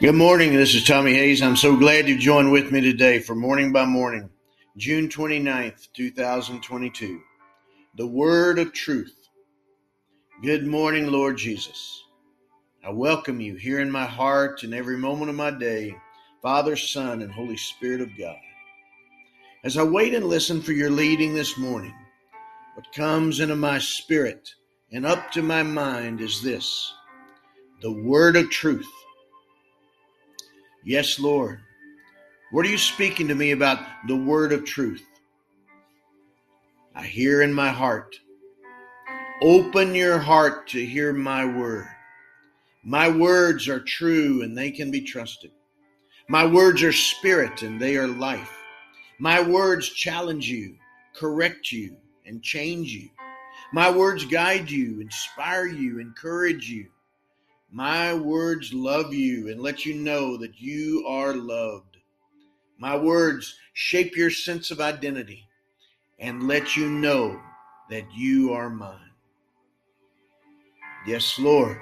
Good morning. This is Tommy Hayes. I'm so glad you've joined with me today for Morning by Morning, June 29th, 2022. The Word of Truth. Good morning, Lord Jesus. I welcome you here in my heart and every moment of my day, Father, Son, and Holy Spirit of God. As I wait and listen for your leading this morning, what comes into my spirit and up to my mind is this the Word of Truth Yes, Lord. What are you speaking to me about the word of truth? I hear in my heart. Open your heart to hear my word. My words are true and they can be trusted. My words are spirit and they are life. My words challenge you, correct you, and change you. My words guide you, inspire you, encourage you. My words love you and let you know that you are loved. My words shape your sense of identity and let you know that you are mine. Yes, Lord,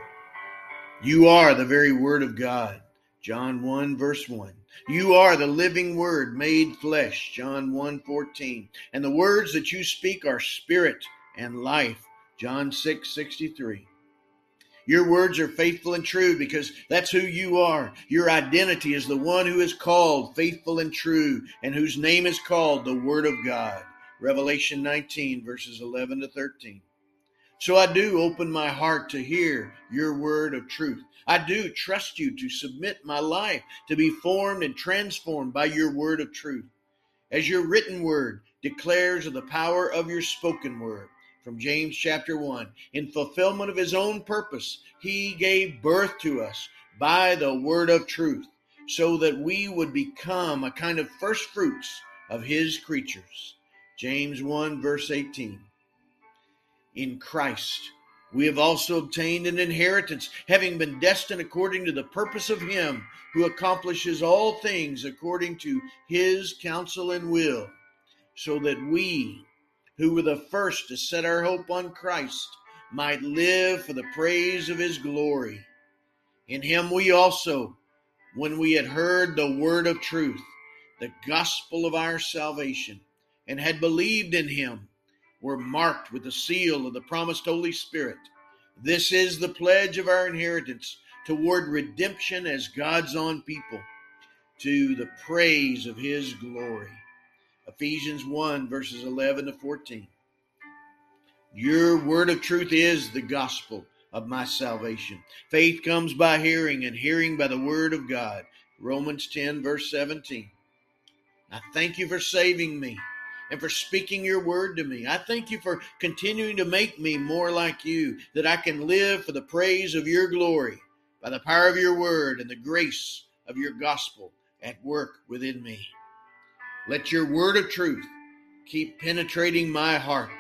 you are the very Word of God. John 1 verse 1. You are the living word made flesh. John 1 14. And the words that you speak are spirit and life. John 6 63. Your words are faithful and true because that's who you are. Your identity is the one who is called faithful and true and whose name is called the Word of God. Revelation 19, verses 11 to 13. So I do open my heart to hear your word of truth. I do trust you to submit my life to be formed and transformed by your word of truth. As your written word declares of the power of your spoken word from James chapter 1. In fulfillment of his own purpose, he gave birth to us by the word of truth, so that we would become a kind of first fruits of his creatures. James 1, verse 18. In Christ, we have also obtained an inheritance, having been destined according to the purpose of him who accomplishes all things according to his counsel and will, so that we, who were the first to set our hope on Christ, might live for the praise of his glory. In him we also, when we had heard the word of truth, the gospel of our salvation, and had believed in him, were marked with the seal of the promised Holy Spirit. This is the pledge of our inheritance toward redemption as God's own people, to the praise of his glory. Ephesians 1, verses 11 to 14. Your word of truth is the gospel of my salvation. Faith comes by hearing, and hearing by the word of God. Romans 10, verse 17. I thank you for saving me and for speaking your word to me. I thank you for continuing to make me more like you, that I can live for the praise of your glory by the power of your word and the grace of your gospel at work within me. Let your word of truth keep penetrating my heart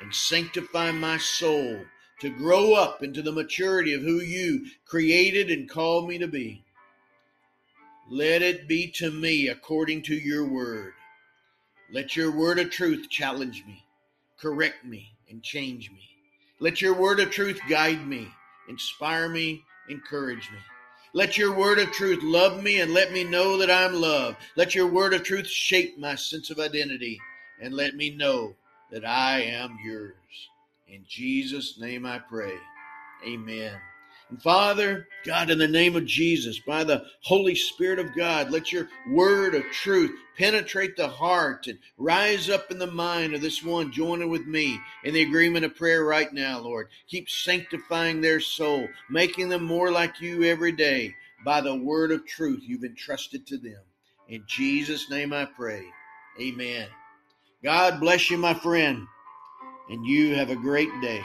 and sanctify my soul to grow up into the maturity of who you created and called me to be. Let it be to me according to your word. Let your word of truth challenge me, correct me, and change me. Let your word of truth guide me, inspire me, encourage me. Let your word of truth love me and let me know that I'm loved. Let your word of truth shape my sense of identity and let me know that I am yours. In Jesus' name I pray. Amen. And Father, God, in the name of Jesus, by the Holy Spirit of God, let your word of truth penetrate the heart and rise up in the mind of this one joining with me in the agreement of prayer right now, Lord. Keep sanctifying their soul, making them more like you every day by the word of truth you've entrusted to them. In Jesus' name I pray. Amen. God bless you, my friend, and you have a great day.